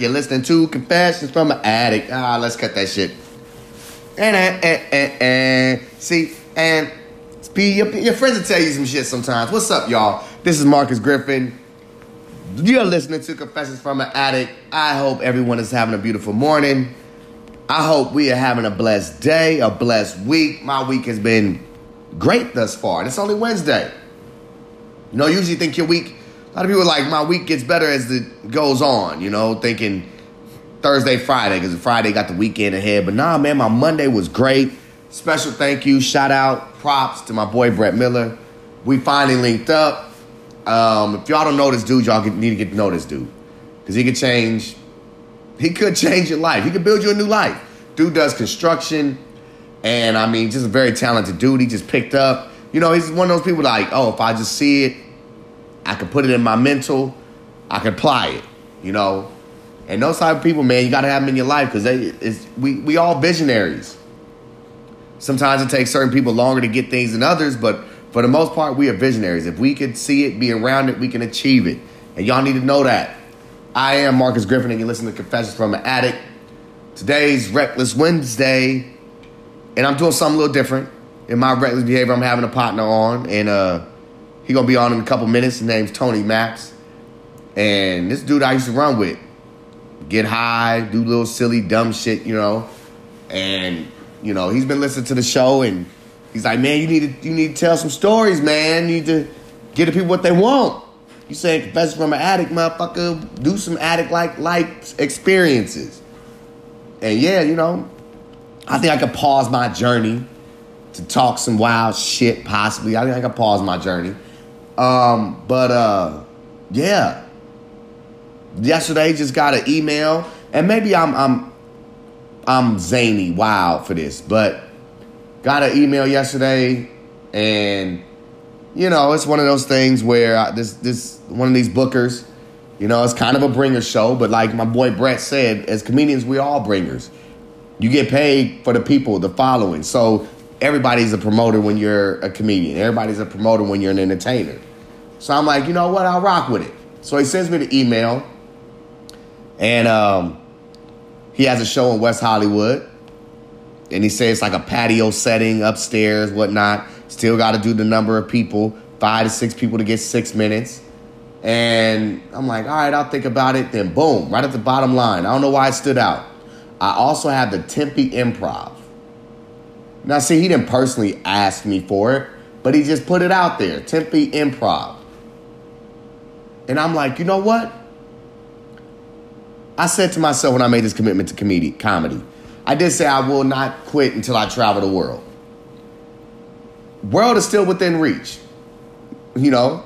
You're listening to Confessions from an Addict. Ah, let's cut that shit. See, and your, your friends will tell you some shit sometimes. What's up, y'all? This is Marcus Griffin. You're listening to Confessions from an Addict. I hope everyone is having a beautiful morning. I hope we are having a blessed day, a blessed week. My week has been great thus far, and it's only Wednesday. You know, usually think your week a lot of people like my week gets better as it goes on, you know, thinking Thursday, Friday, because Friday got the weekend ahead. But nah, man, my Monday was great. Special thank you, shout out, props to my boy Brett Miller. We finally linked up. Um, if y'all don't know this dude, y'all need to get to know this dude. Because he could change, he could change your life. He could build you a new life. Dude does construction. And I mean, just a very talented dude. He just picked up. You know, he's one of those people like, oh, if I just see it, I can put it in my mental. I can apply it, you know. And those type of people, man, you got to have them in your life because they, is we, we all visionaries. Sometimes it takes certain people longer to get things than others, but for the most part, we are visionaries. If we could see it, be around it, we can achieve it. And y'all need to know that. I am Marcus Griffin, and you listen to Confessions from an Addict. Today's Reckless Wednesday, and I'm doing something a little different. In my reckless behavior, I'm having a partner on, and uh, he gonna be on in a couple minutes. His name's Tony Maps, and this dude I used to run with, get high, do little silly dumb shit, you know, and you know he's been listening to the show, and he's like, man, you need to you need to tell some stories, man. You need to give the people what they want. You saying confession from an addict, motherfucker? Do some addict like like experiences, and yeah, you know, I think I could pause my journey to talk some wild shit. Possibly, I think I could pause my journey um, but uh, yeah. Yesterday just got an email, and maybe I'm I'm I'm zany wild for this, but got an email yesterday, and you know it's one of those things where I, this this one of these bookers, you know, it's kind of a bringer show, but like my boy Brett said, as comedians we all bringers. You get paid for the people, the following. So everybody's a promoter when you're a comedian. Everybody's a promoter when you're an entertainer. So I'm like, you know what? I'll rock with it. So he sends me the email, and um, he has a show in West Hollywood, and he says it's like a patio setting upstairs, whatnot. Still got to do the number of people, five to six people to get six minutes. And I'm like, all right, I'll think about it. Then boom, right at the bottom line. I don't know why it stood out. I also have the Tempe Improv. Now, see, he didn't personally ask me for it, but he just put it out there. Tempe Improv. And I'm like, you know what? I said to myself when I made this commitment to comedy, comedy, I did say I will not quit until I travel the world. World is still within reach. You know,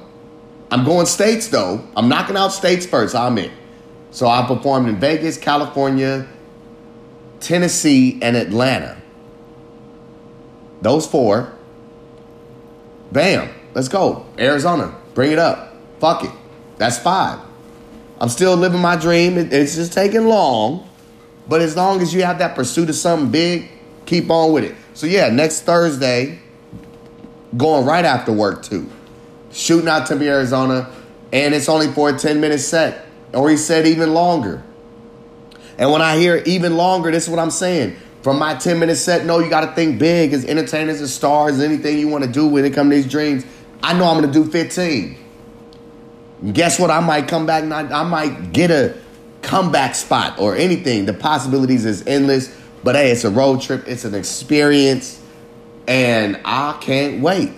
I'm going states though. I'm knocking out states first, I'm in. So I performed in Vegas, California, Tennessee, and Atlanta. Those four. Bam. Let's go. Arizona. Bring it up. Fuck it. That's five. I'm still living my dream. It's just taking long. But as long as you have that pursuit of something big, keep on with it. So yeah, next Thursday, going right after work too. Shooting out Tempe, Arizona, and it's only for a 10 minute set. Or he said even longer. And when I hear even longer, this is what I'm saying. From my 10 minute set, no, you gotta think big as entertainers and stars, anything you wanna do when it comes to these dreams. I know I'm gonna do 15. Guess what? I might come back. Not, I might get a comeback spot or anything. The possibilities is endless. But hey, it's a road trip. It's an experience, and I can't wait.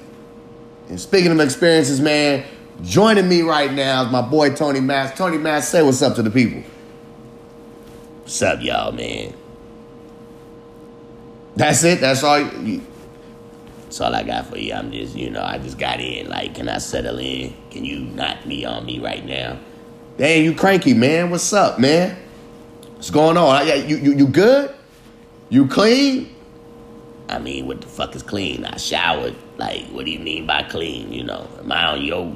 And speaking of experiences, man, joining me right now is my boy Tony Mass. Tony Mass, say what's up to the people. What's up, y'all, man? That's it. That's all. You, that's all I got for you. I'm just, you know, I just got in. Like, can I settle in? Can you knock me on me right now? Damn, you cranky, man. What's up, man? What's going on? You, you, you good? You clean? I mean, what the fuck is clean? I showered. Like, what do you mean by clean? You know, am I on your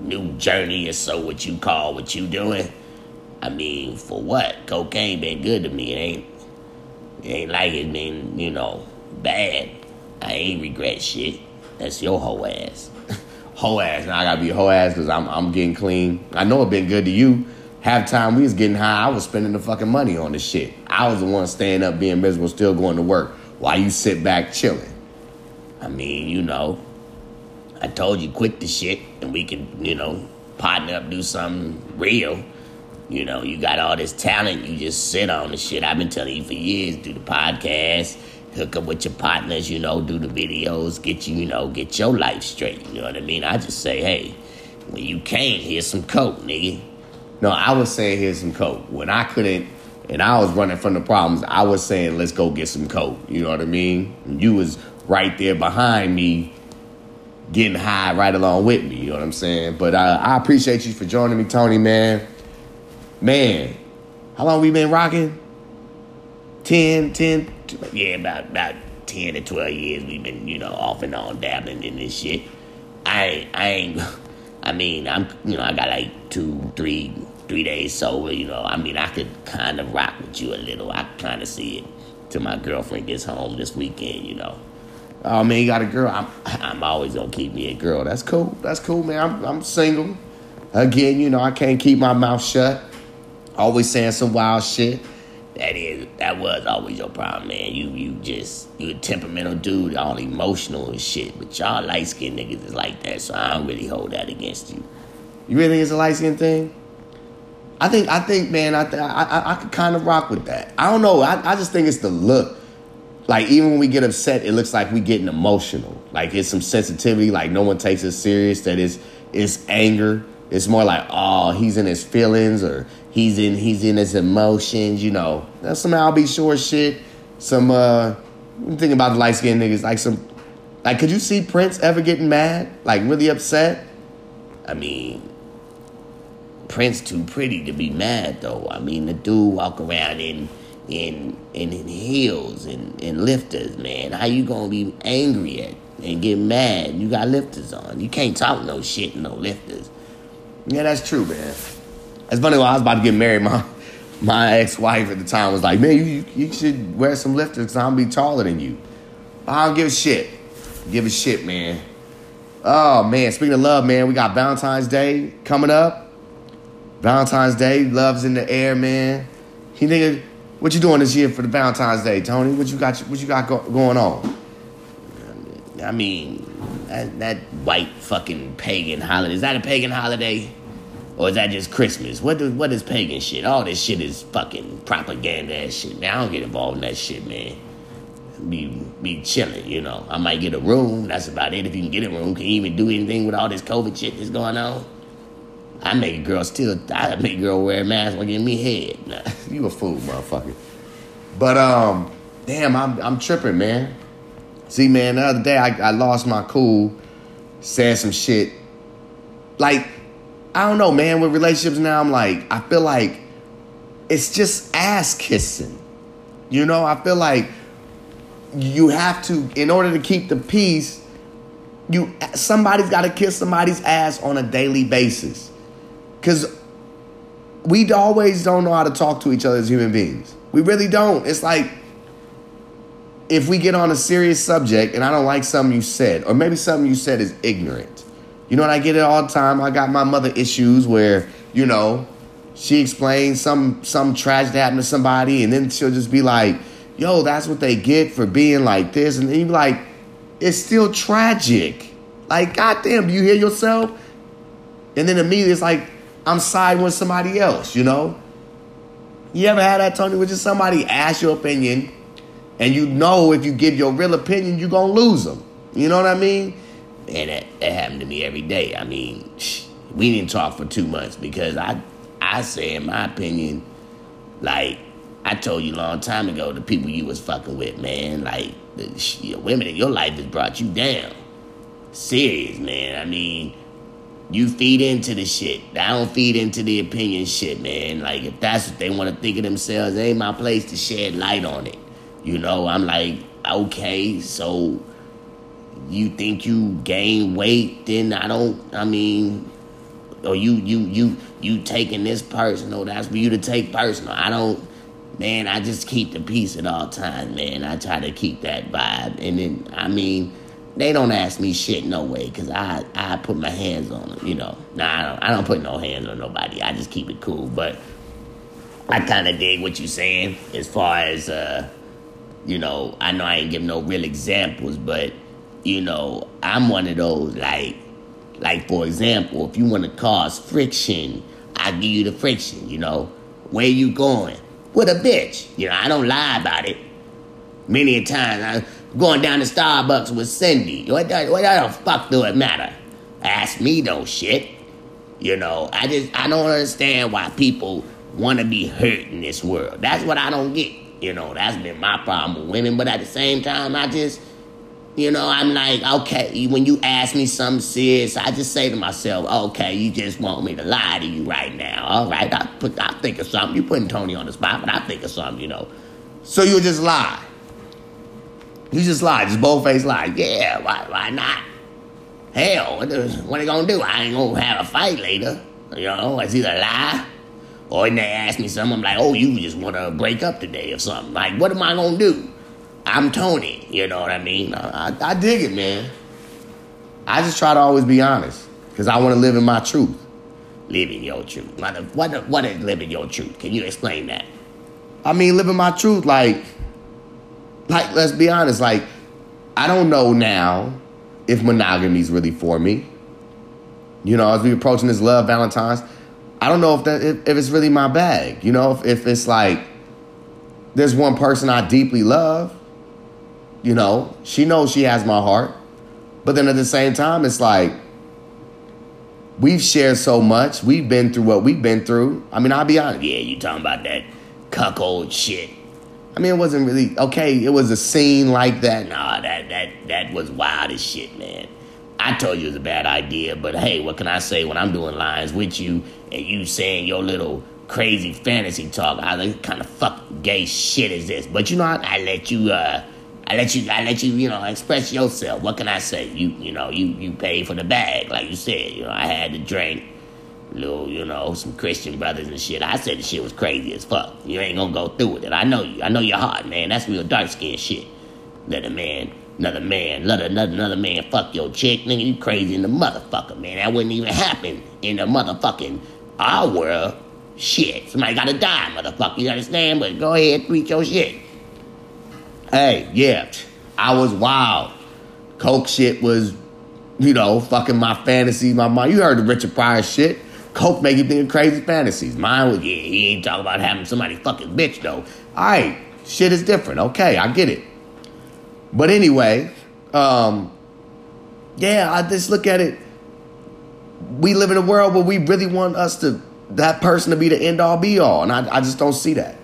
new journey or so what you call what you doing? I mean, for what? Cocaine been good to me. It ain't, it ain't like it been, you know, bad. I ain't regret shit. That's your whole ass. hoe ass. Now I gotta be a hoe ass because I'm I'm getting clean. I know it been good to you. Half time we was getting high. I was spending the fucking money on this shit. I was the one staying up, being miserable, still going to work while you sit back chilling. I mean, you know, I told you quit the shit and we can, you know, partner up, do something real. You know, you got all this talent, you just sit on the shit. I've been telling you for years, do the podcast, hook up with your partners, you know, do the videos, get you, you know, get your life straight. You know what I mean? I just say, hey, when you can't, here's some coke, nigga. No, I was saying here's some coke. When I couldn't and I was running from the problems, I was saying let's go get some coke. You know what I mean? And you was right there behind me getting high right along with me. You know what I'm saying? But uh, I appreciate you for joining me, Tony, man. Man, how long we been rocking? 10, 10? Yeah, about, about 10 to 12 years we've been, you know, off and on dabbling in this shit. I I ain't, I mean, I'm, you know, I got like two, three, three days sober, you know. I mean, I could kind of rock with you a little. I kind of see it till my girlfriend gets home this weekend, you know. Oh man, you got a girl. I'm I'm always gonna keep me a girl. That's cool. That's cool, man. I'm I'm single. Again, you know, I can't keep my mouth shut. Always saying some wild shit. That is that was always your problem, man. You you just you a temperamental dude, all emotional and shit. But y'all light skinned niggas is like that, so I don't really hold that against you. You really is a light skin thing? I think I think man, I th- I, I I could kind of rock with that. I don't know. I, I just think it's the look. Like even when we get upset, it looks like we getting emotional. Like it's some sensitivity. Like no one takes it serious. That is it's anger. It's more like oh he's in his feelings or he's in he's in his emotions. You know that's some I'll be sure shit. Some uh, thinking about the light skinned niggas. Like some like could you see Prince ever getting mad? Like really upset? I mean, Prince too pretty to be mad though. I mean, the dude walk around in in in, in heels and, and lifters, man. How you gonna be angry at and get mad? You got lifters on. You can't talk no shit no lifters. Yeah, that's true, man. It's funny when I was about to get married, my my ex wife at the time was like, "Man, you you should wear some lifters because I'm be taller than you." I don't give a shit. Give a shit, man. Oh man, speaking of love, man, we got Valentine's Day coming up. Valentine's Day, love's in the air, man. You nigga, what you doing this year for the Valentine's Day, Tony? What you got? What you got go, going on? I mean, that, that white fucking pagan holiday is that a pagan holiday, or is that just Christmas? What does what is pagan shit? All this shit is fucking propaganda and shit. Man, I don't get involved in that shit, man. Be be chilling, you know. I might get a room. That's about it. If you can get a room, can you even do anything with all this COVID shit that's going on? I make a girl still. I make a girl wear a mask while getting me head. Nah. You a fool, motherfucker. But um, damn, I'm I'm tripping, man. See, man, the other day I, I lost my cool, said some shit. Like, I don't know, man. With relationships now, I'm like, I feel like it's just ass kissing. You know, I feel like you have to, in order to keep the peace, you somebody's got to kiss somebody's ass on a daily basis, because we always don't know how to talk to each other as human beings. We really don't. It's like if we get on a serious subject and I don't like something you said, or maybe something you said is ignorant. You know what I get it all the time. I got my mother issues where, you know, she explains some some tragedy happened to somebody, and then she'll just be like, yo, that's what they get for being like this. And then you be like, it's still tragic. Like, goddamn, do you hear yourself? And then immediately it's like, I'm siding with somebody else, you know? You ever had that, Tony, where just somebody ask your opinion, and you know if you give your real opinion, you're going to lose them. You know what I mean? That, that happened to me every day. I mean, we didn't talk for two months because I, I say, in my opinion, like, I told you a long time ago, the people you was fucking with, man, like, the women in your life has brought you down. Serious, man. I mean, you feed into the shit. I don't feed into the opinion shit, man. Like, if that's what they want to think of themselves, it ain't my place to shed light on it. You know, I'm like, okay, so you think you gain weight, then I don't, I mean, or you, you, you, you taking this personal, that's for you to take personal. I don't, man, I just keep the peace at all times, man. I try to keep that vibe. And then, I mean, they don't ask me shit no way, cause I I put my hands on them. You know, nah, I don't I don't put no hands on nobody. I just keep it cool. But I kind of dig what you're saying as far as uh, you know. I know I ain't give no real examples, but you know, I'm one of those like like for example, if you want to cause friction, I give you the friction. You know, where you going? With a bitch. You know, I don't lie about it. Many a times I'm going down to Starbucks with Cindy. What the, what the fuck do it matter? Ask me no shit. You know, I just I don't understand why people want to be hurt in this world. That's what I don't get. You know, that's been my problem with women. But at the same time, I just you know, I'm like, okay, when you ask me something serious, I just say to myself, okay, you just want me to lie to you right now. All right, I put, I think of something. You're putting Tony on the spot, but I think of something, you know. So you just lie. You just lie, just bold face lie. Yeah, why, why not? Hell, what, what are they gonna do? I ain't gonna have a fight later. You know, it's either lie or when they ask me something, I'm like, oh, you just wanna break up today or something. Like, what am I gonna do? I'm Tony. You know what I mean? I, I dig it, man. I just try to always be honest because I want to live in my truth. Living your truth. What, what, what is living your truth? Can you explain that? I mean, living my truth, like, like let's be honest, like, I don't know now if monogamy is really for me. You know, as we approaching this love Valentine's, I don't know if that if, if it's really my bag. You know, if, if it's like there's one person I deeply love you know, she knows she has my heart. But then at the same time, it's like we've shared so much. We've been through what we've been through. I mean, I'll be honest. Yeah, you talking about that cuckold shit. I mean, it wasn't really okay. It was a scene like that. Nah, that that that was wild as shit, man. I told you it was a bad idea, but hey, what can I say when I'm doing lines with you and you saying your little crazy fantasy talk? I like kind of fuck gay shit is this? But you know, I, I let you uh I let you, I let you, you know, express yourself. What can I say? You, you know, you, you pay for the bag, like you said. You know, I had to drink, little, you know, some Christian brothers and shit. I said the shit was crazy as fuck. You ain't gonna go through with it. I know you. I know your heart, man. That's real dark skin shit. Let a man, another man, let another another man fuck your chick, nigga. You crazy in the motherfucker, man. That wouldn't even happen in the motherfucking our world. Shit, somebody gotta die, motherfucker. You understand? But go ahead, preach your shit. Hey, yeah, I was wild. Coke shit was, you know, fucking my fantasy, my mind. You heard the Richard Pryor shit. Coke make you think of crazy fantasies. Mine was, yeah, he ain't talking about having somebody fucking bitch though. All right, shit is different. Okay, I get it. But anyway, um, yeah, I just look at it. We live in a world where we really want us to that person to be the end all be all, and I, I just don't see that.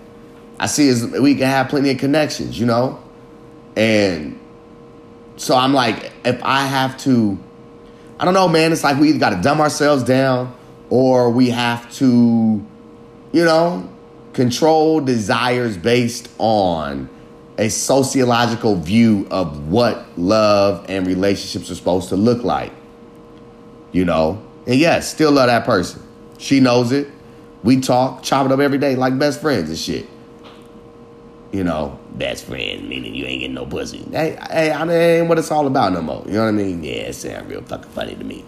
I see is we can have plenty of connections, you know? And so I'm like, if I have to, I don't know, man, it's like we either got to dumb ourselves down or we have to, you know, control desires based on a sociological view of what love and relationships are supposed to look like. You know? And yes, still love that person. She knows it. We talk, chop it up every day like best friends and shit you know, best friend, meaning you ain't getting no pussy. Hey, hey, I mean, ain't what it's all about no more. You know what I mean? Yeah, it sounds real fucking funny to me.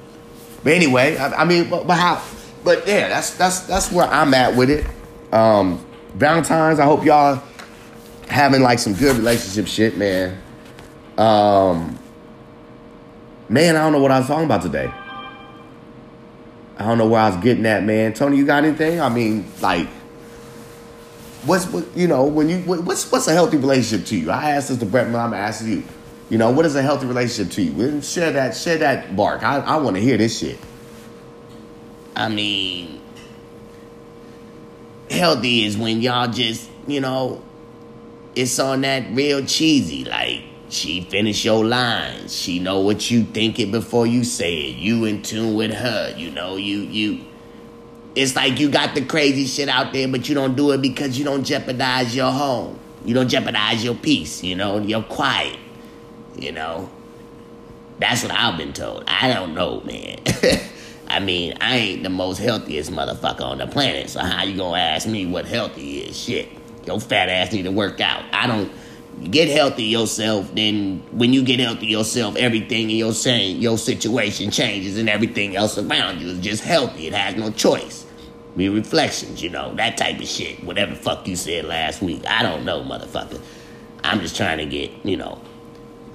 But anyway, I, I mean, but, but, how? But yeah, that's that's that's where I'm at with it. Um, Valentine's. I hope y'all having like some good relationship shit, man. Um, man, I don't know what I was talking about today. I don't know where I was getting at, man. Tony, you got anything? I mean, like what's what you know when you what's what's a healthy relationship to you? I asked this to Brett, but I'm asking you. You know, what is a healthy relationship to you? Share that, share that bark. I, I want to hear this shit. I mean, healthy is when y'all just, you know, it's on that real cheesy. Like she finish your lines. She know what you thinking before you say it. You in tune with her. You know, you you it's like you got the crazy shit out there, but you don't do it because you don't jeopardize your home. You don't jeopardize your peace, you know, you're quiet, you know. That's what I've been told. I don't know, man. I mean, I ain't the most healthiest motherfucker on the planet, so how you gonna ask me what healthy is? Shit. Your fat ass need to work out. I don't get healthy yourself, then when you get healthy yourself, everything in your saying, your situation changes and everything else around you is just healthy. It has no choice. Be reflections, you know, that type of shit. Whatever fuck you said last week. I don't know, motherfucker. I'm just trying to get, you know,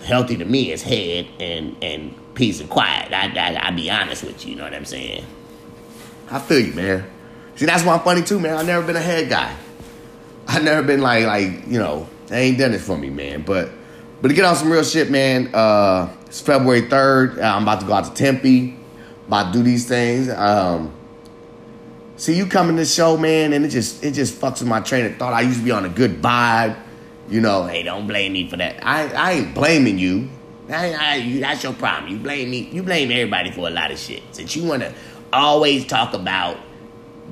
healthy to me is head and and peace and quiet. I, I I be honest with you, you know what I'm saying? I feel you, man. See, that's why I'm funny too, man. I've never been a head guy. I've never been like, like you know, they ain't done it for me, man. But, but to get on some real shit, man. Uh, it's February third. I'm about to go out to Tempe. About to do these things. Um, see, you coming to this show, man, and it just it just fucks with my train of thought. I used to be on a good vibe, you know. Hey, don't blame me for that. I I ain't blaming you. I, I, you, that's your problem. You blame me. You blame everybody for a lot of shit. Since you want to always talk about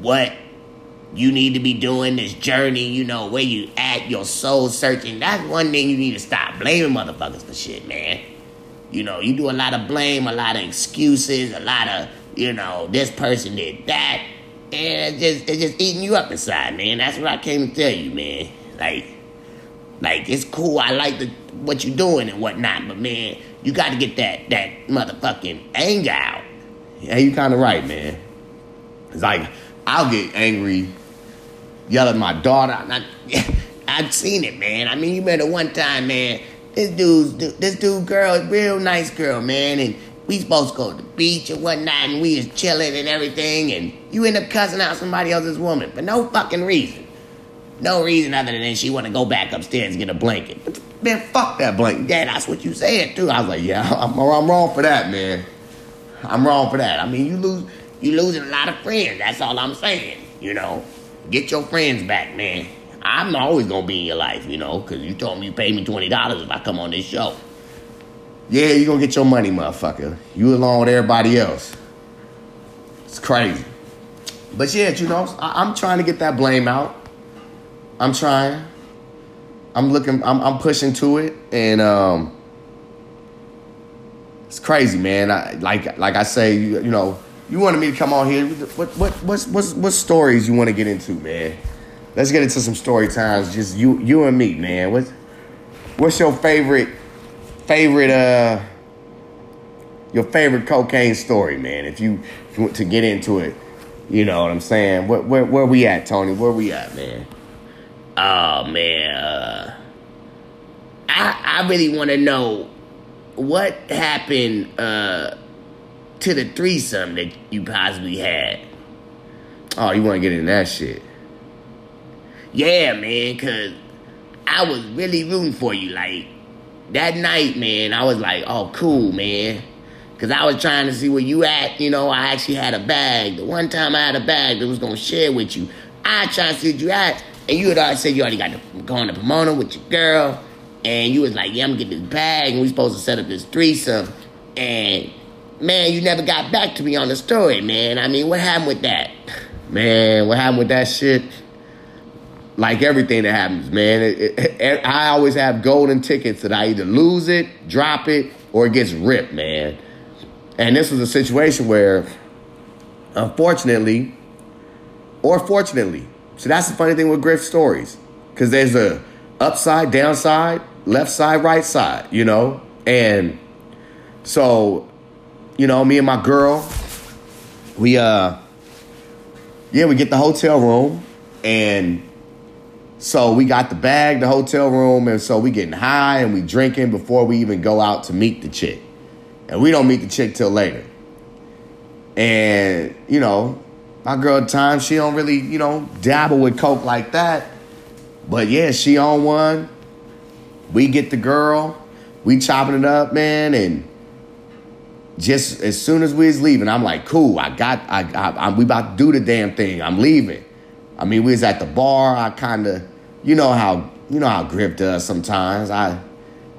what you need to be doing this journey, you know, where you at, your soul searching. That's one thing you need to stop blaming motherfuckers for shit, man. You know, you do a lot of blame, a lot of excuses, a lot of, you know, this person did that. And it's just it's just eating you up inside, man. That's what I came to tell you, man. Like like it's cool, I like the what you're doing and whatnot, but man, you gotta get that that motherfucking anger out. Yeah, you kinda right, man. It's like I'll get angry, yell at my daughter. I, I've seen it, man. I mean, you remember one time, man. This dude's this dude girl, is real nice girl, man, and we supposed to go to the beach and whatnot, and we was chilling and everything, and you end up cussing out somebody else's woman for no fucking reason. No reason other than she want to go back upstairs and get a blanket. Man, fuck that blanket. Yeah, that's what you said too. I was like, yeah, I'm, I'm wrong for that, man. I'm wrong for that. I mean, you lose you losing a lot of friends. That's all I'm saying. You know, get your friends back, man. I'm always gonna be in your life, you know, because you told me you pay me twenty dollars if I come on this show. Yeah, you're gonna get your money, motherfucker. You along with everybody else. It's crazy. But yeah, you know, I, am trying to get that blame out. I'm trying. I'm looking. I'm, I'm pushing to it, and um, it's crazy, man. I, like like I say, you, you know you wanted me to come on here. What what what's what's what stories you want to get into, man? Let's get into some story times. Just you you and me, man. What's what's your favorite favorite uh your favorite cocaine story, man? If you if you want to get into it, you know what I'm saying. Where where where we at, Tony? Where we at, man? Oh man, uh, I I really want to know what happened. Uh, to the threesome that you possibly had. Oh, you want to get in that shit? Yeah, man, cause I was really rooting for you. Like that night, man, I was like, oh, cool, man. Cause I was trying to see where you at. You know, I actually had a bag. The one time I had a bag that was gonna share with you, I tried to see where you at, and you had already said you already got to go on to Pomona with your girl, and you was like, yeah, I'm gonna get this bag, and we supposed to set up this threesome, and man, you never got back to me on the story, man. I mean, what happened with that? Man, what happened with that shit? Like everything that happens, man. It, it, it, I always have golden tickets that I either lose it, drop it, or it gets ripped, man. And this was a situation where, unfortunately, or fortunately, so that's the funny thing with Griff stories, because there's a upside, downside, left side, right side, you know, and so you know, me and my girl, we uh yeah, we get the hotel room and so we got the bag, the hotel room, and so we getting high and we drinking before we even go out to meet the chick. And we don't meet the chick till later. And, you know, my girl at times, she don't really, you know, dabble with coke like that. But yeah, she on one. We get the girl. We chopping it up, man, and just as soon as we was leaving, I'm like, cool, I got, I, I, I we about to do the damn thing. I'm leaving. I mean, we was at the bar. I kind of, you know how, you know how Grip does sometimes. I,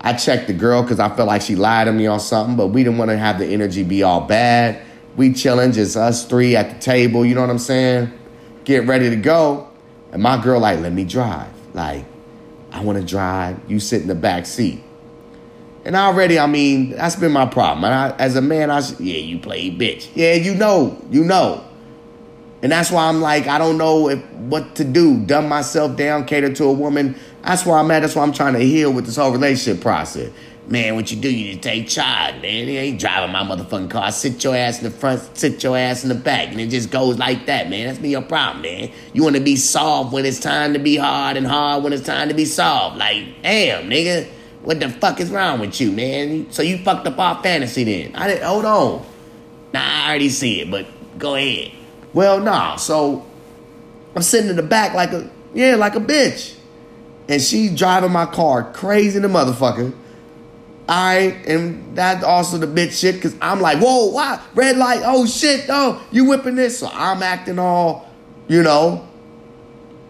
I checked the girl because I felt like she lied to me on something, but we didn't want to have the energy be all bad. We chilling, just us three at the table. You know what I'm saying? Get ready to go, and my girl like, let me drive. Like, I want to drive. You sit in the back seat. And already, I mean, that's been my problem. I, as a man, I said, yeah, you play bitch. Yeah, you know, you know. And that's why I'm like, I don't know if what to do. Dumb myself down, cater to a woman, That's where I'm at. That's why I'm trying to heal with this whole relationship process. Man, what you do, you just take charge, man. You ain't driving my motherfucking car. Sit your ass in the front, sit your ass in the back, and it just goes like that, man. That's be your problem, man. You want to be soft when it's time to be hard and hard when it's time to be soft. Like, damn, nigga, what the fuck is wrong with you, man? So you fucked up our fantasy then? I didn't. Hold on. Nah, I already see it, but go ahead. Well, nah. So I'm sitting in the back like a yeah, like a bitch, and she driving my car crazy, the motherfucker. I and that's also the bitch shit because I'm like, whoa, why red light? Oh shit, oh you whipping this? So I'm acting all, you know,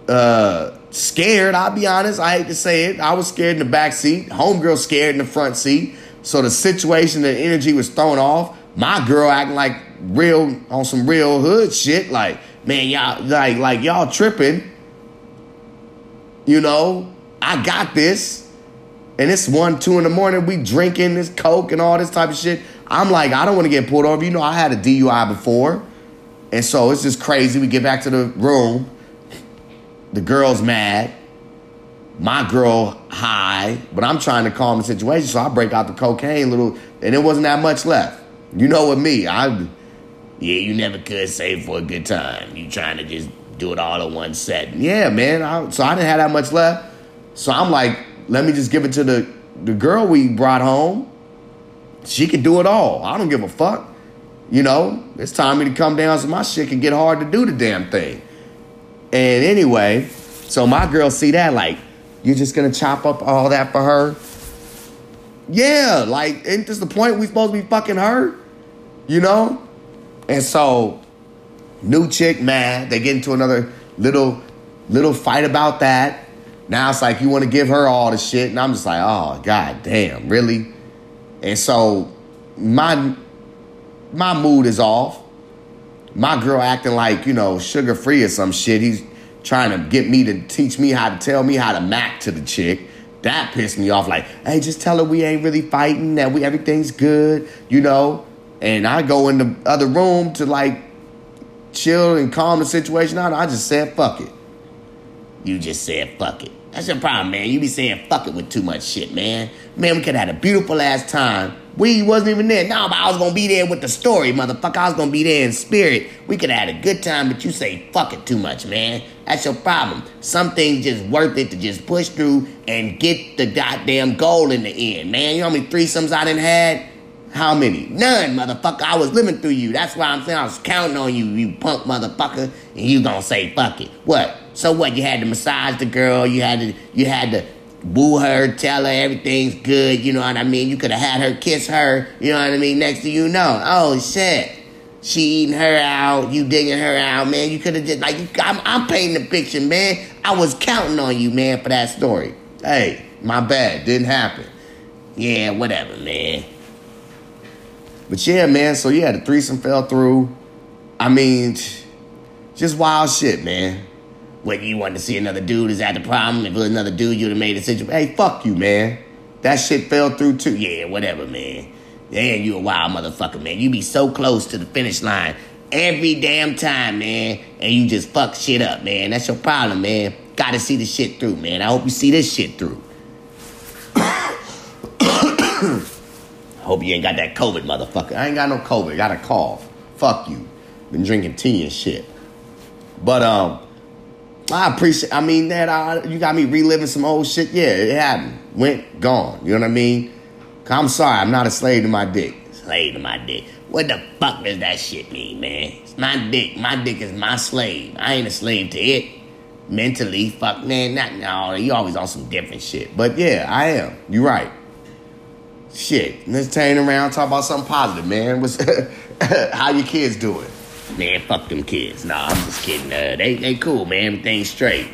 uh, scared. I'll be honest. I hate to say it. I was scared in the back seat. Homegirl scared in the front seat. So the situation the energy was thrown off. My girl acting like real on some real hood shit. Like, man, y'all like like y'all tripping. You know, I got this. And it's one, two in the morning. We drinking this coke and all this type of shit. I'm like, I don't want to get pulled over. You know, I had a DUI before, and so it's just crazy. We get back to the room. The girl's mad. My girl high, but I'm trying to calm the situation. So I break out the cocaine little, and it wasn't that much left. You know what me? I Yeah, you never could save for a good time. You trying to just do it all in one set. yeah, man. I, so I didn't have that much left. So I'm like, let me just give it to the the girl we brought home. She can do it all. I don't give a fuck. You know, it's time for me to come down so my shit can get hard to do the damn thing. And anyway, so my girl see that like, you're just gonna chop up all that for her? Yeah, like, ain't this the point we supposed to be fucking her? You know? And so, new chick mad. They get into another little little fight about that. Now it's like you want to give her all the shit, and I'm just like, oh god damn, really? And so my my mood is off. My girl acting like, you know, sugar free or some shit. He's trying to get me to teach me how to tell me how to mac to the chick. That pissed me off. Like, hey, just tell her we ain't really fighting, that we everything's good, you know. And I go in the other room to like chill and calm the situation out. I just said, fuck it. You just said fuck it. That's your problem, man. You be saying fuck it with too much shit, man. Man, we could have had a beautiful ass time. We wasn't even there. No, but I was gonna be there with the story, motherfucker. I was gonna be there in spirit. We could have had a good time, but you say fuck it too much, man. That's your problem. Some things just worth it to just push through and get the goddamn goal in the end, man. You know how many threesomes I done had? How many? None, motherfucker. I was living through you. That's why I'm saying I was counting on you, you punk motherfucker. And you gonna say fuck it. What? So what? You had to massage the girl. You had to. You had to woo her, tell her everything's good. You know what I mean? You could have had her kiss her. You know what I mean? Next to you know, oh shit, she eating her out. You digging her out, man. You could have just like I'm, I'm painting the picture, man. I was counting on you, man, for that story. Hey, my bad. Didn't happen. Yeah, whatever, man. But yeah, man, so yeah, the threesome fell through. I mean, just wild shit, man. What you want to see another dude? Is that the problem? If it was another dude, you'd have made a situation. Hey, fuck you, man. That shit fell through too. Yeah, whatever, man. Damn, you a wild motherfucker, man. You be so close to the finish line every damn time, man, and you just fuck shit up, man. That's your problem, man. Gotta see the shit through, man. I hope you see this shit through. Hope you ain't got that COVID, motherfucker. I ain't got no COVID. Got a cough. Fuck you. Been drinking tea and shit. But um, I appreciate. I mean that I, you got me reliving some old shit. Yeah, it happened. Went gone. You know what I mean? I'm sorry. I'm not a slave to my dick. Slave to my dick. What the fuck does that shit mean, man? It's my dick. My dick is my slave. I ain't a slave to it. Mentally, fuck, man. Not no. You always on some different shit. But yeah, I am. You're right. Shit. Let's turn around. Talk about something positive, man. What's how your kids doing? Man, fuck them kids. Nah, I'm just kidding. Uh, they they cool, man. Everything's straight.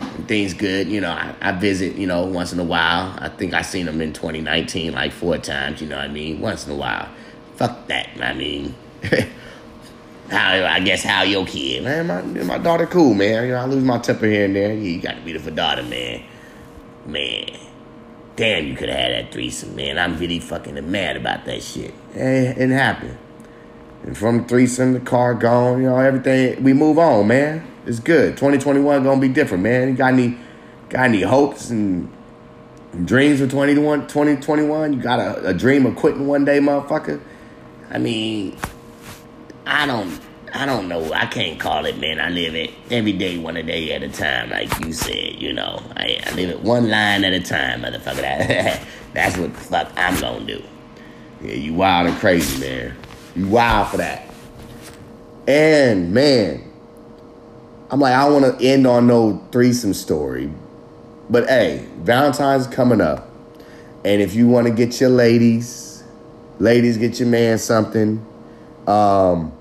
Everything's good. You know, I, I visit, you know, once in a while. I think I seen them in 2019 like four times, you know what I mean? Once in a while. Fuck that, I mean. how I guess how your kid. Man, my my daughter cool, man. You know, I lose my temper here and there. You got to a beautiful daughter, man. Man. Damn, you could have had that threesome, man. I'm really fucking mad about that shit. Hey, it happened. And from threesome, the car gone, you know, everything. We move on, man. It's good. 2021 gonna be different, man. You got any Got any hopes and dreams for 2021? 2021? You got a, a dream of quitting one day, motherfucker? I mean, I don't. I don't know. I can't call it, man. I live it every day, one a day at a time, like you said. You know, I, I live it one line at a time, motherfucker. That, that's what the fuck I'm gonna do. Yeah, you wild and crazy, man. You wild for that. And man, I'm like, I want to end on no threesome story, but hey, Valentine's coming up, and if you want to get your ladies, ladies, get your man something. Um,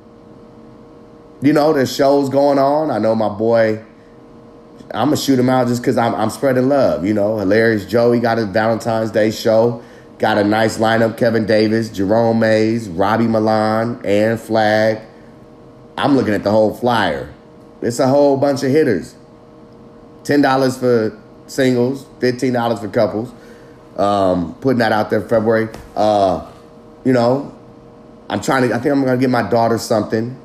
you know, there's shows going on. I know my boy. I'm gonna shoot him out just because I'm I'm spreading love. You know, hilarious Joey got a Valentine's Day show. Got a nice lineup: Kevin Davis, Jerome Mays, Robbie Milan, and Flag. I'm looking at the whole flyer. It's a whole bunch of hitters. Ten dollars for singles, fifteen dollars for couples. Um, putting that out there February. Uh, you know, I'm trying to. I think I'm gonna get my daughter something.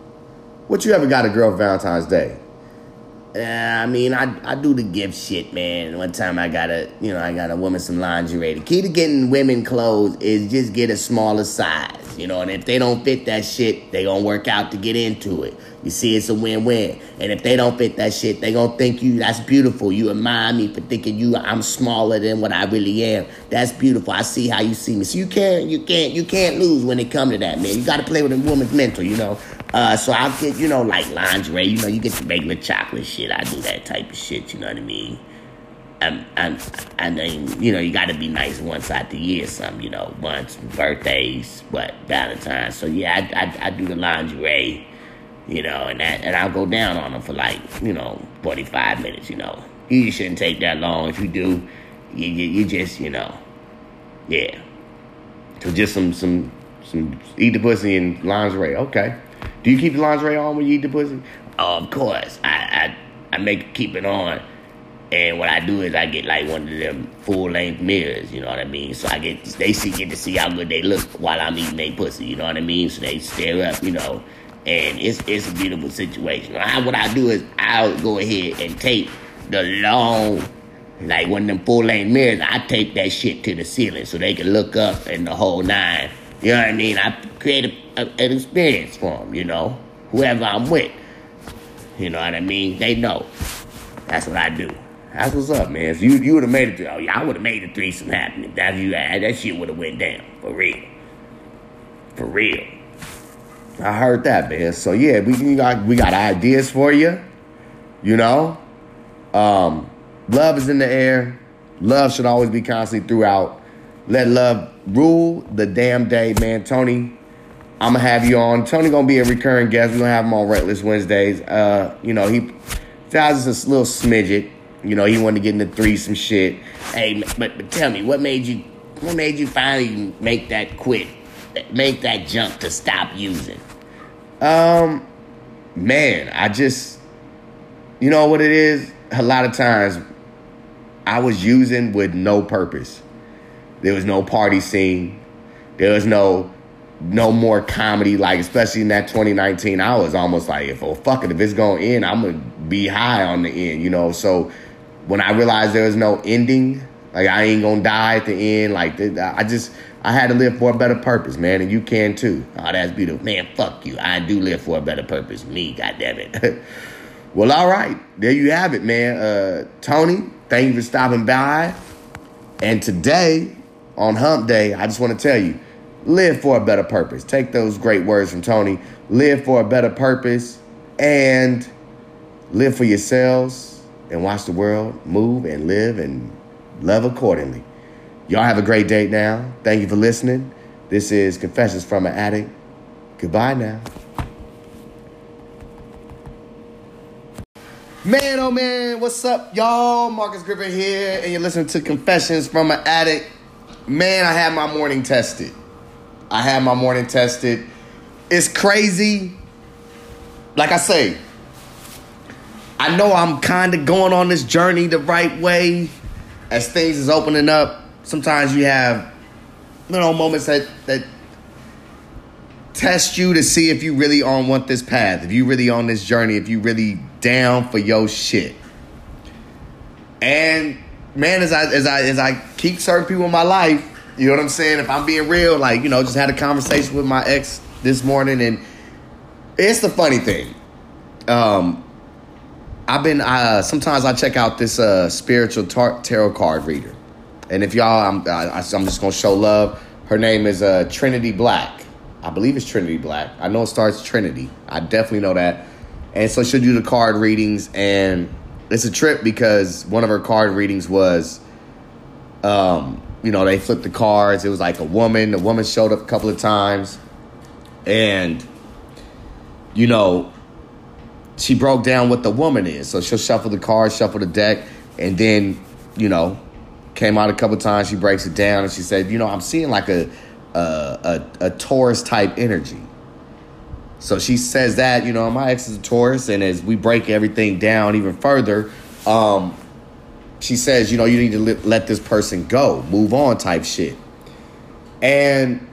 What you ever got a girl Valentine's Day? Yeah, I mean, I I do the gift shit, man. One time I got a, you know, I got a woman some lingerie. The key to getting women clothes is just get a smaller size, you know. And if they don't fit that shit, they gonna work out to get into it. You see, it's a win-win. And if they don't fit that shit, they gonna think you that's beautiful. You admire me for thinking you I'm smaller than what I really am. That's beautiful. I see how you see me. So you can't you can't you can't lose when it come to that, man. You got to play with a woman's mental, you know. Uh, so I'll get, you know, like lingerie, you know, you get the regular chocolate shit. I do that type of shit, you know what I mean? I'm, I'm, I mean, you know, you got to be nice once out the year, some, you know, once birthdays, what Valentine's. So yeah, I, I, I do the lingerie, you know, and that, and I'll go down on them for like, you know, forty five minutes. You know, you shouldn't take that long. If you do, you, you, you just, you know, yeah. So just some, some, some eat the pussy and lingerie. Okay. Do you keep the lingerie on when you eat the pussy? Oh, of course. I, I I make keep it on. And what I do is I get like one of them full length mirrors, you know what I mean? So I get they see get to see how good they look while I'm eating their pussy, you know what I mean? So they stare up, you know, and it's it's a beautiful situation. I, what I do is I'll go ahead and tape the long, like one of them full length mirrors. I tape that shit to the ceiling so they can look up and the whole nine. You know what I mean? I create a, a, an experience for them, you know, whoever I'm with. You know what I mean? They know. That's what I do. That's what's up, man. So you you would have made it. Oh yeah, I would have made the threesome happen if that you had that shit would have went down for real. For real. I heard that, man. So yeah, we, we got we got ideas for you. You know, um, love is in the air. Love should always be constantly throughout. Let love rule the damn day, man. Tony, I'm gonna have you on. Tony gonna be a recurring guest. We're gonna have him on Reckless Wednesdays. Uh, you know, he sounds just a little smidget. You know, he wanted to get into threesome shit. Hey, but, but tell me, what made you what made you finally make that quit? Make that jump to stop using? Um man, I just you know what it is? A lot of times I was using with no purpose. There was no party scene. There was no no more comedy. Like especially in that 2019, I was almost like, if oh fuck it, if it's gonna end, I'm gonna be high on the end, you know. So when I realized there was no ending, like I ain't gonna die at the end, like I just I had to live for a better purpose, man, and you can too. Oh, that's beautiful, man. Fuck you. I do live for a better purpose. Me, goddamn it. well, all right, there you have it, man. Uh, Tony, thank you for stopping by. And today on Hump Day, I just want to tell you live for a better purpose. Take those great words from Tony. Live for a better purpose and live for yourselves and watch the world move and live and love accordingly. Y'all have a great day now. Thank you for listening. This is Confessions from an Addict. Goodbye now. Man, oh man, what's up, y'all? Marcus Griffin here, and you're listening to Confessions from an Addict. Man, I had my morning tested. I had my morning tested. It's crazy. Like I say, I know I'm kind of going on this journey the right way as things is opening up. Sometimes you have, you know, moments that that test you to see if you really on want this path, if you really on this journey, if you really down for your shit. And man, as I as I as I keep certain people in my life, you know what I'm saying? If I'm being real, like, you know, just had a conversation with my ex this morning and it's the funny thing. Um I've been uh sometimes I check out this uh spiritual tar- tarot card reader. And if y'all I'm I, I'm just to show love. Her name is uh Trinity Black. I believe it's Trinity Black. I know it starts Trinity. I definitely know that. And so she'll do the card readings and it's a trip because one of her card readings was um you know they flipped the cards it was like a woman the woman showed up a couple of times and you know she broke down what the woman is so she'll shuffle the cards shuffle the deck and then you know came out a couple times she breaks it down and she said you know i'm seeing like a a, a, a taurus type energy so she says that, you know, my ex is a Taurus, and as we break everything down even further, um, she says, you know, you need to let, let this person go, move on type shit. And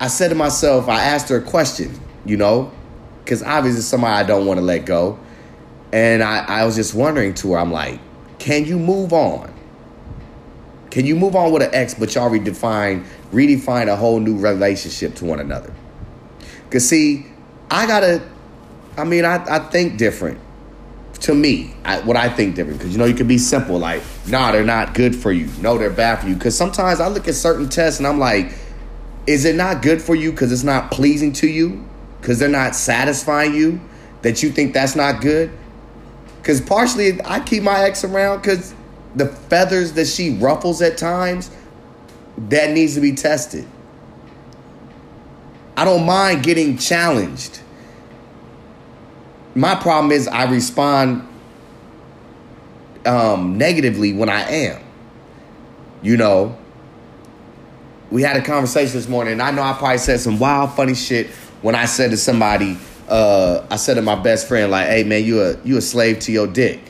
I said to myself, I asked her a question, you know, because obviously somebody I don't want to let go. And I, I was just wondering to her, I'm like, can you move on? Can you move on with an ex, but y'all redefine, redefine a whole new relationship to one another? Because, see, I gotta. I mean, I, I think different. To me, I, what I think different because you know you can be simple like, nah, they're not good for you. No, they're bad for you. Because sometimes I look at certain tests and I'm like, is it not good for you because it's not pleasing to you? Because they're not satisfying you? That you think that's not good? Because partially I keep my ex around because the feathers that she ruffles at times, that needs to be tested. I don't mind getting challenged. My problem is I respond um, negatively when I am. You know, we had a conversation this morning, and I know I probably said some wild, funny shit when I said to somebody, uh, I said to my best friend, like, "Hey, man, you a you a slave to your dick."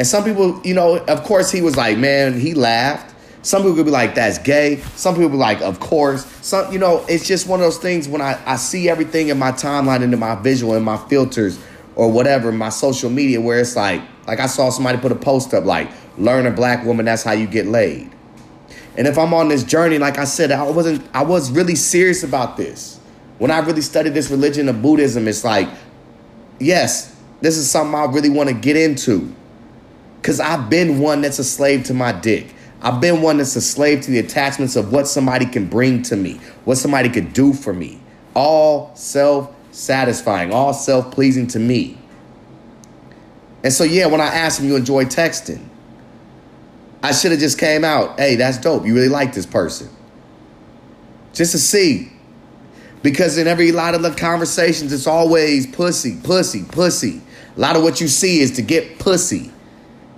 And some people, you know, of course, he was like, "Man," he laughed. Some people could be like, that's gay. Some people be like, of course. Some, you know, it's just one of those things when I, I see everything in my timeline, into my visual, in my filters, or whatever, my social media, where it's like, like I saw somebody put a post up like, learn a black woman, that's how you get laid. And if I'm on this journey, like I said, I wasn't, I was really serious about this. When I really studied this religion of Buddhism, it's like, yes, this is something I really want to get into. Cause I've been one that's a slave to my dick. I've been one that's a slave to the attachments of what somebody can bring to me, what somebody could do for me. All self satisfying, all self pleasing to me. And so, yeah, when I asked him, you enjoy texting, I should have just came out, hey, that's dope. You really like this person. Just to see. Because in every lot of the conversations, it's always pussy, pussy, pussy. A lot of what you see is to get pussy.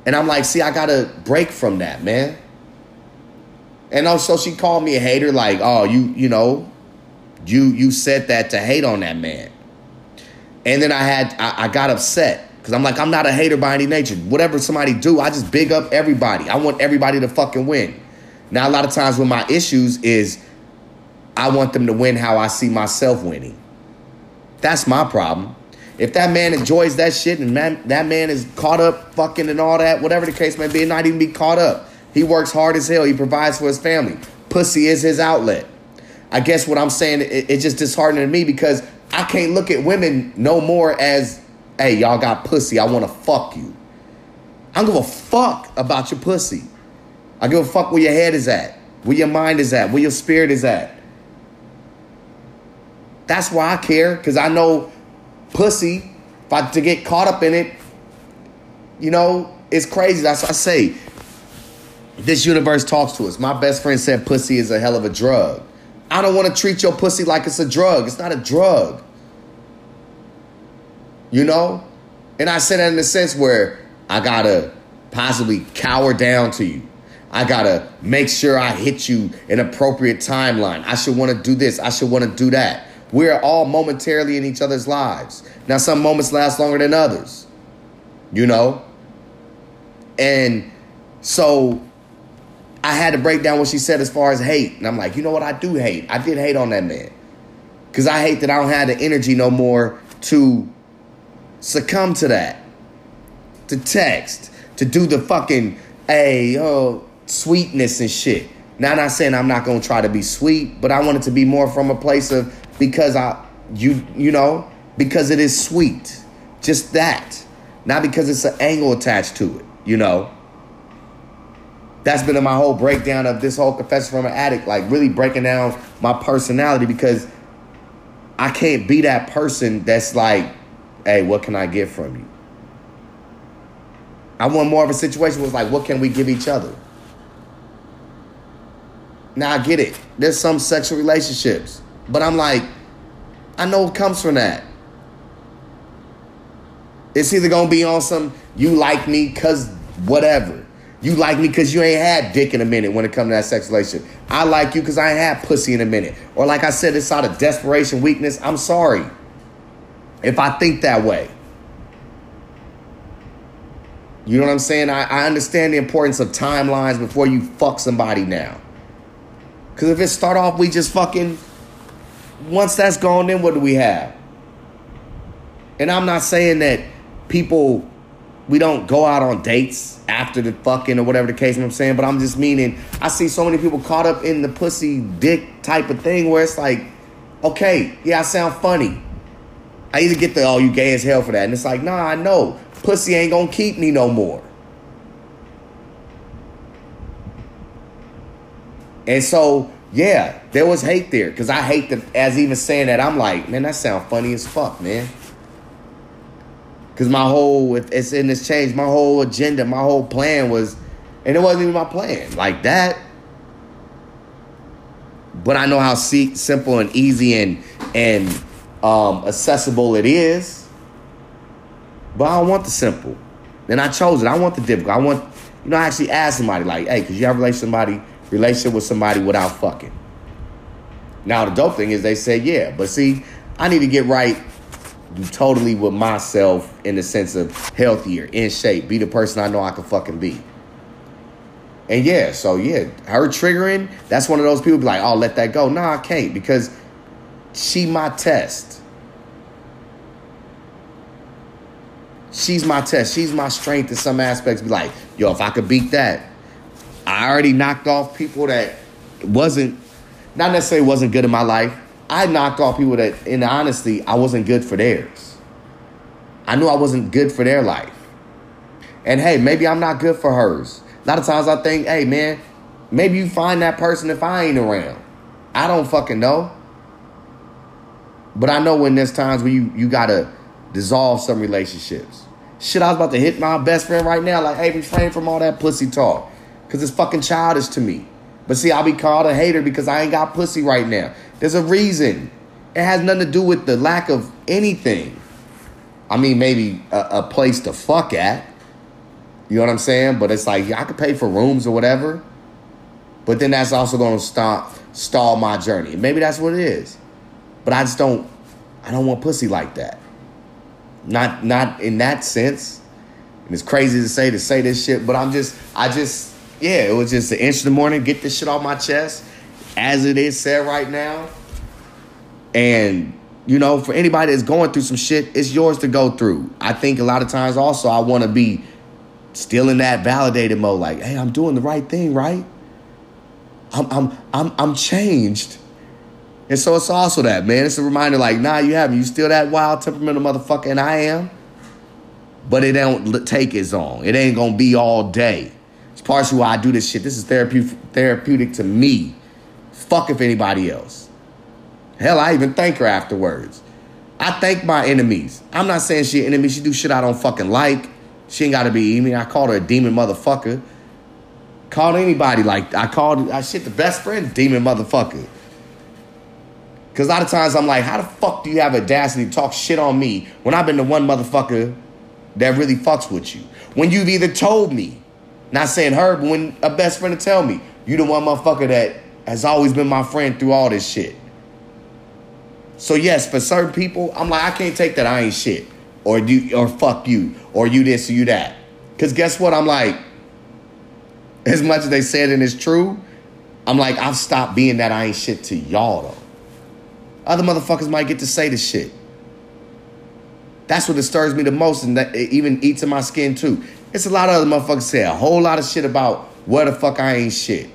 And I'm like, see, I gotta break from that, man. And also she called me a hater, like, oh, you, you know, you you said that to hate on that man. And then I had I, I got upset because I'm like, I'm not a hater by any nature. Whatever somebody do, I just big up everybody. I want everybody to fucking win. Now, a lot of times with my issues is I want them to win how I see myself winning. That's my problem. If that man enjoys that shit and man, that man is caught up fucking and all that, whatever the case may be, not even be caught up. He works hard as hell. He provides for his family. Pussy is his outlet. I guess what I'm saying, it, it's just disheartening to me because I can't look at women no more as, hey, y'all got pussy. I want to fuck you. I don't give a fuck about your pussy. I give a fuck where your head is at, where your mind is at, where your spirit is at. That's why I care, because I know pussy, if I to get caught up in it, you know, it's crazy. That's what I say. This universe talks to us. My best friend said pussy is a hell of a drug. I don't want to treat your pussy like it's a drug. It's not a drug. You know? And I said that in the sense where I gotta possibly cower down to you. I gotta make sure I hit you in appropriate timeline. I should want to do this. I should want to do that. We're all momentarily in each other's lives. Now, some moments last longer than others. You know? And so I had to break down what she said as far as hate. And I'm like, you know what? I do hate. I did hate on that man. Because I hate that I don't have the energy no more to succumb to that, to text, to do the fucking hey oh sweetness and shit. Now, I'm not saying I'm not gonna try to be sweet, but I want it to be more from a place of because I you you know because it is sweet, just that, not because it's an angle attached to it. You know. That's been in my whole breakdown of this whole confession from an addict, like really breaking down my personality because I can't be that person that's like, hey, what can I get from you? I want more of a situation where it's like, what can we give each other? Now I get it. There's some sexual relationships, but I'm like, I know it comes from that. It's either gonna be on some you like me cause whatever. You like me cause you ain't had dick in a minute when it comes to that sex relationship. I like you cause I ain't had pussy in a minute. Or like I said, it's out of desperation, weakness. I'm sorry if I think that way. You know what I'm saying? I, I understand the importance of timelines before you fuck somebody now. Cause if it start off, we just fucking once that's gone, then what do we have? And I'm not saying that people we don't go out on dates after the fucking or whatever the case I'm saying, but I'm just meaning I see so many people caught up in the pussy dick type of thing where it's like, okay, yeah, I sound funny. I either get the oh you gay as hell for that, and it's like, nah, I know pussy ain't gonna keep me no more. And so, yeah, there was hate there because I hate that. As even saying that, I'm like, man, that sound funny as fuck, man. Because my whole, if it's in this change, my whole agenda, my whole plan was, and it wasn't even my plan like that. But I know how simple and easy and and um, accessible it is. But I don't want the simple. Then I chose it. I want the difficult. I want, you know, I actually asked somebody like, hey, could you have a relationship somebody relationship with somebody without fucking? Now the dope thing is they say yeah, but see, I need to get right totally with myself in the sense of healthier, in shape, be the person I know I can fucking be. And yeah, so yeah, her triggering, that's one of those people be like, oh, let that go. No, I can't because she my test. She's my test. She's my strength in some aspects. Be like, yo, if I could beat that, I already knocked off people that wasn't, not necessarily wasn't good in my life. I knocked off people that, in honesty, I wasn't good for theirs. I knew I wasn't good for their life. And hey, maybe I'm not good for hers. A lot of times I think, hey, man, maybe you find that person if I ain't around. I don't fucking know. But I know when there's times where you, you gotta dissolve some relationships. Shit, I was about to hit my best friend right now, like, hey, refrain from all that pussy talk. Cause it's fucking childish to me. But see, I'll be called a hater because I ain't got pussy right now. There's a reason. It has nothing to do with the lack of anything. I mean, maybe a, a place to fuck at. You know what I'm saying? But it's like I could pay for rooms or whatever. But then that's also going to stop stall my journey. Maybe that's what it is. But I just don't. I don't want pussy like that. Not not in that sense. And it's crazy to say to say this shit, but I'm just I just yeah, it was just an inch in the morning, get this shit off my chest, as it is said right now. And you know, for anybody that's going through some shit, it's yours to go through. I think a lot of times also I want to be still in that validated mode, like, hey, I'm doing the right thing, right? I'm I'm I'm I'm changed. And so it's also that, man. It's a reminder, like, nah, you haven't. You still that wild temperamental motherfucker, and I am. But it don't take as long. It ain't gonna be all day. It's partially why I do this shit. This is therapeutic, therapeutic to me. Fuck if anybody else. Hell, I even thank her afterwards. I thank my enemies. I'm not saying she an enemy. She do shit I don't fucking like. She ain't got to be enemy. I called her a demon motherfucker. Called anybody like I called I shit the best friend demon motherfucker. Cause a lot of times I'm like, how the fuck do you have audacity to talk shit on me when I've been the one motherfucker that really fucks with you? When you've either told me, not saying her, but when a best friend to tell me, you the one motherfucker that has always been my friend through all this shit. So yes, for certain people, I'm like, I can't take that I ain't shit. Or you or fuck you. Or you this or you that. Cause guess what? I'm like, as much as they said and it's true, I'm like, I've stopped being that I ain't shit to y'all though. Other motherfuckers might get to say the shit. That's what disturbs me the most, and that it even eats in my skin too. It's a lot of other motherfuckers say a whole lot of shit about where the fuck I ain't shit.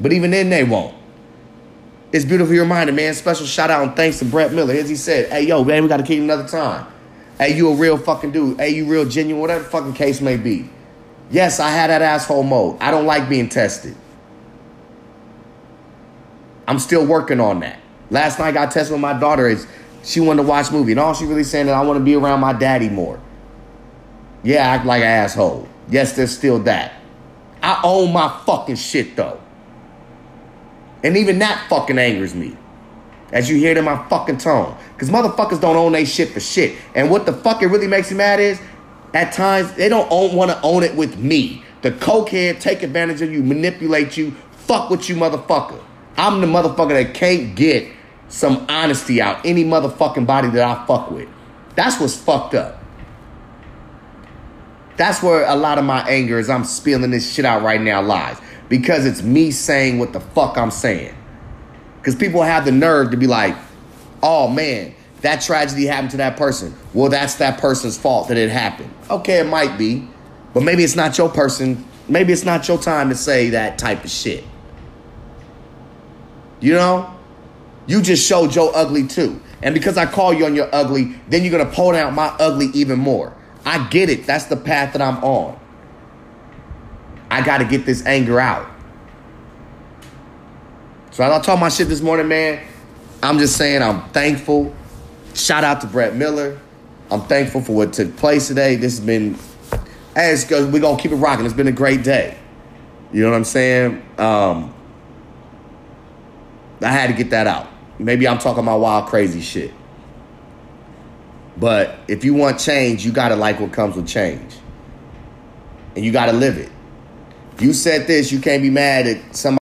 But even then, they won't. It's beautiful you're reminded, man. Special shout out and thanks to Brett Miller. As he said, hey, yo, man, we got to keep another time. Hey, you a real fucking dude. Hey, you real genuine, whatever fucking case may be. Yes, I had that asshole mode. I don't like being tested. I'm still working on that. Last night I got tested with my daughter. Is she wanted to watch movie, and all she really saying that I want to be around my daddy more. Yeah, I act like an asshole. Yes, there's still that. I own my fucking shit though. And even that fucking angers me. As you hear it in my fucking tone. Because motherfuckers don't own their shit for shit. And what the fuck it really makes me mad is, at times, they don't want to own it with me. The cokehead take advantage of you, manipulate you, fuck with you, motherfucker. I'm the motherfucker that can't get some honesty out any motherfucking body that I fuck with. That's what's fucked up. That's where a lot of my anger is. I'm spilling this shit out right now lies because it's me saying what the fuck I'm saying. Because people have the nerve to be like, oh man, that tragedy happened to that person. Well, that's that person's fault that it happened. Okay, it might be, but maybe it's not your person. Maybe it's not your time to say that type of shit. You know? You just showed your ugly too. And because I call you on your ugly, then you're to pull out my ugly even more. I get it. That's the path that I'm on. I got to get this anger out. So I talk my shit this morning, man, I'm just saying I'm thankful. Shout out to Brett Miller. I'm thankful for what took place today. This has been, as we're to keep it rocking. It's been a great day. You know what I'm saying? Um, I had to get that out. Maybe I'm talking my wild, crazy shit. But if you want change, you gotta like what comes with change. And you gotta live it. You said this, you can't be mad at somebody.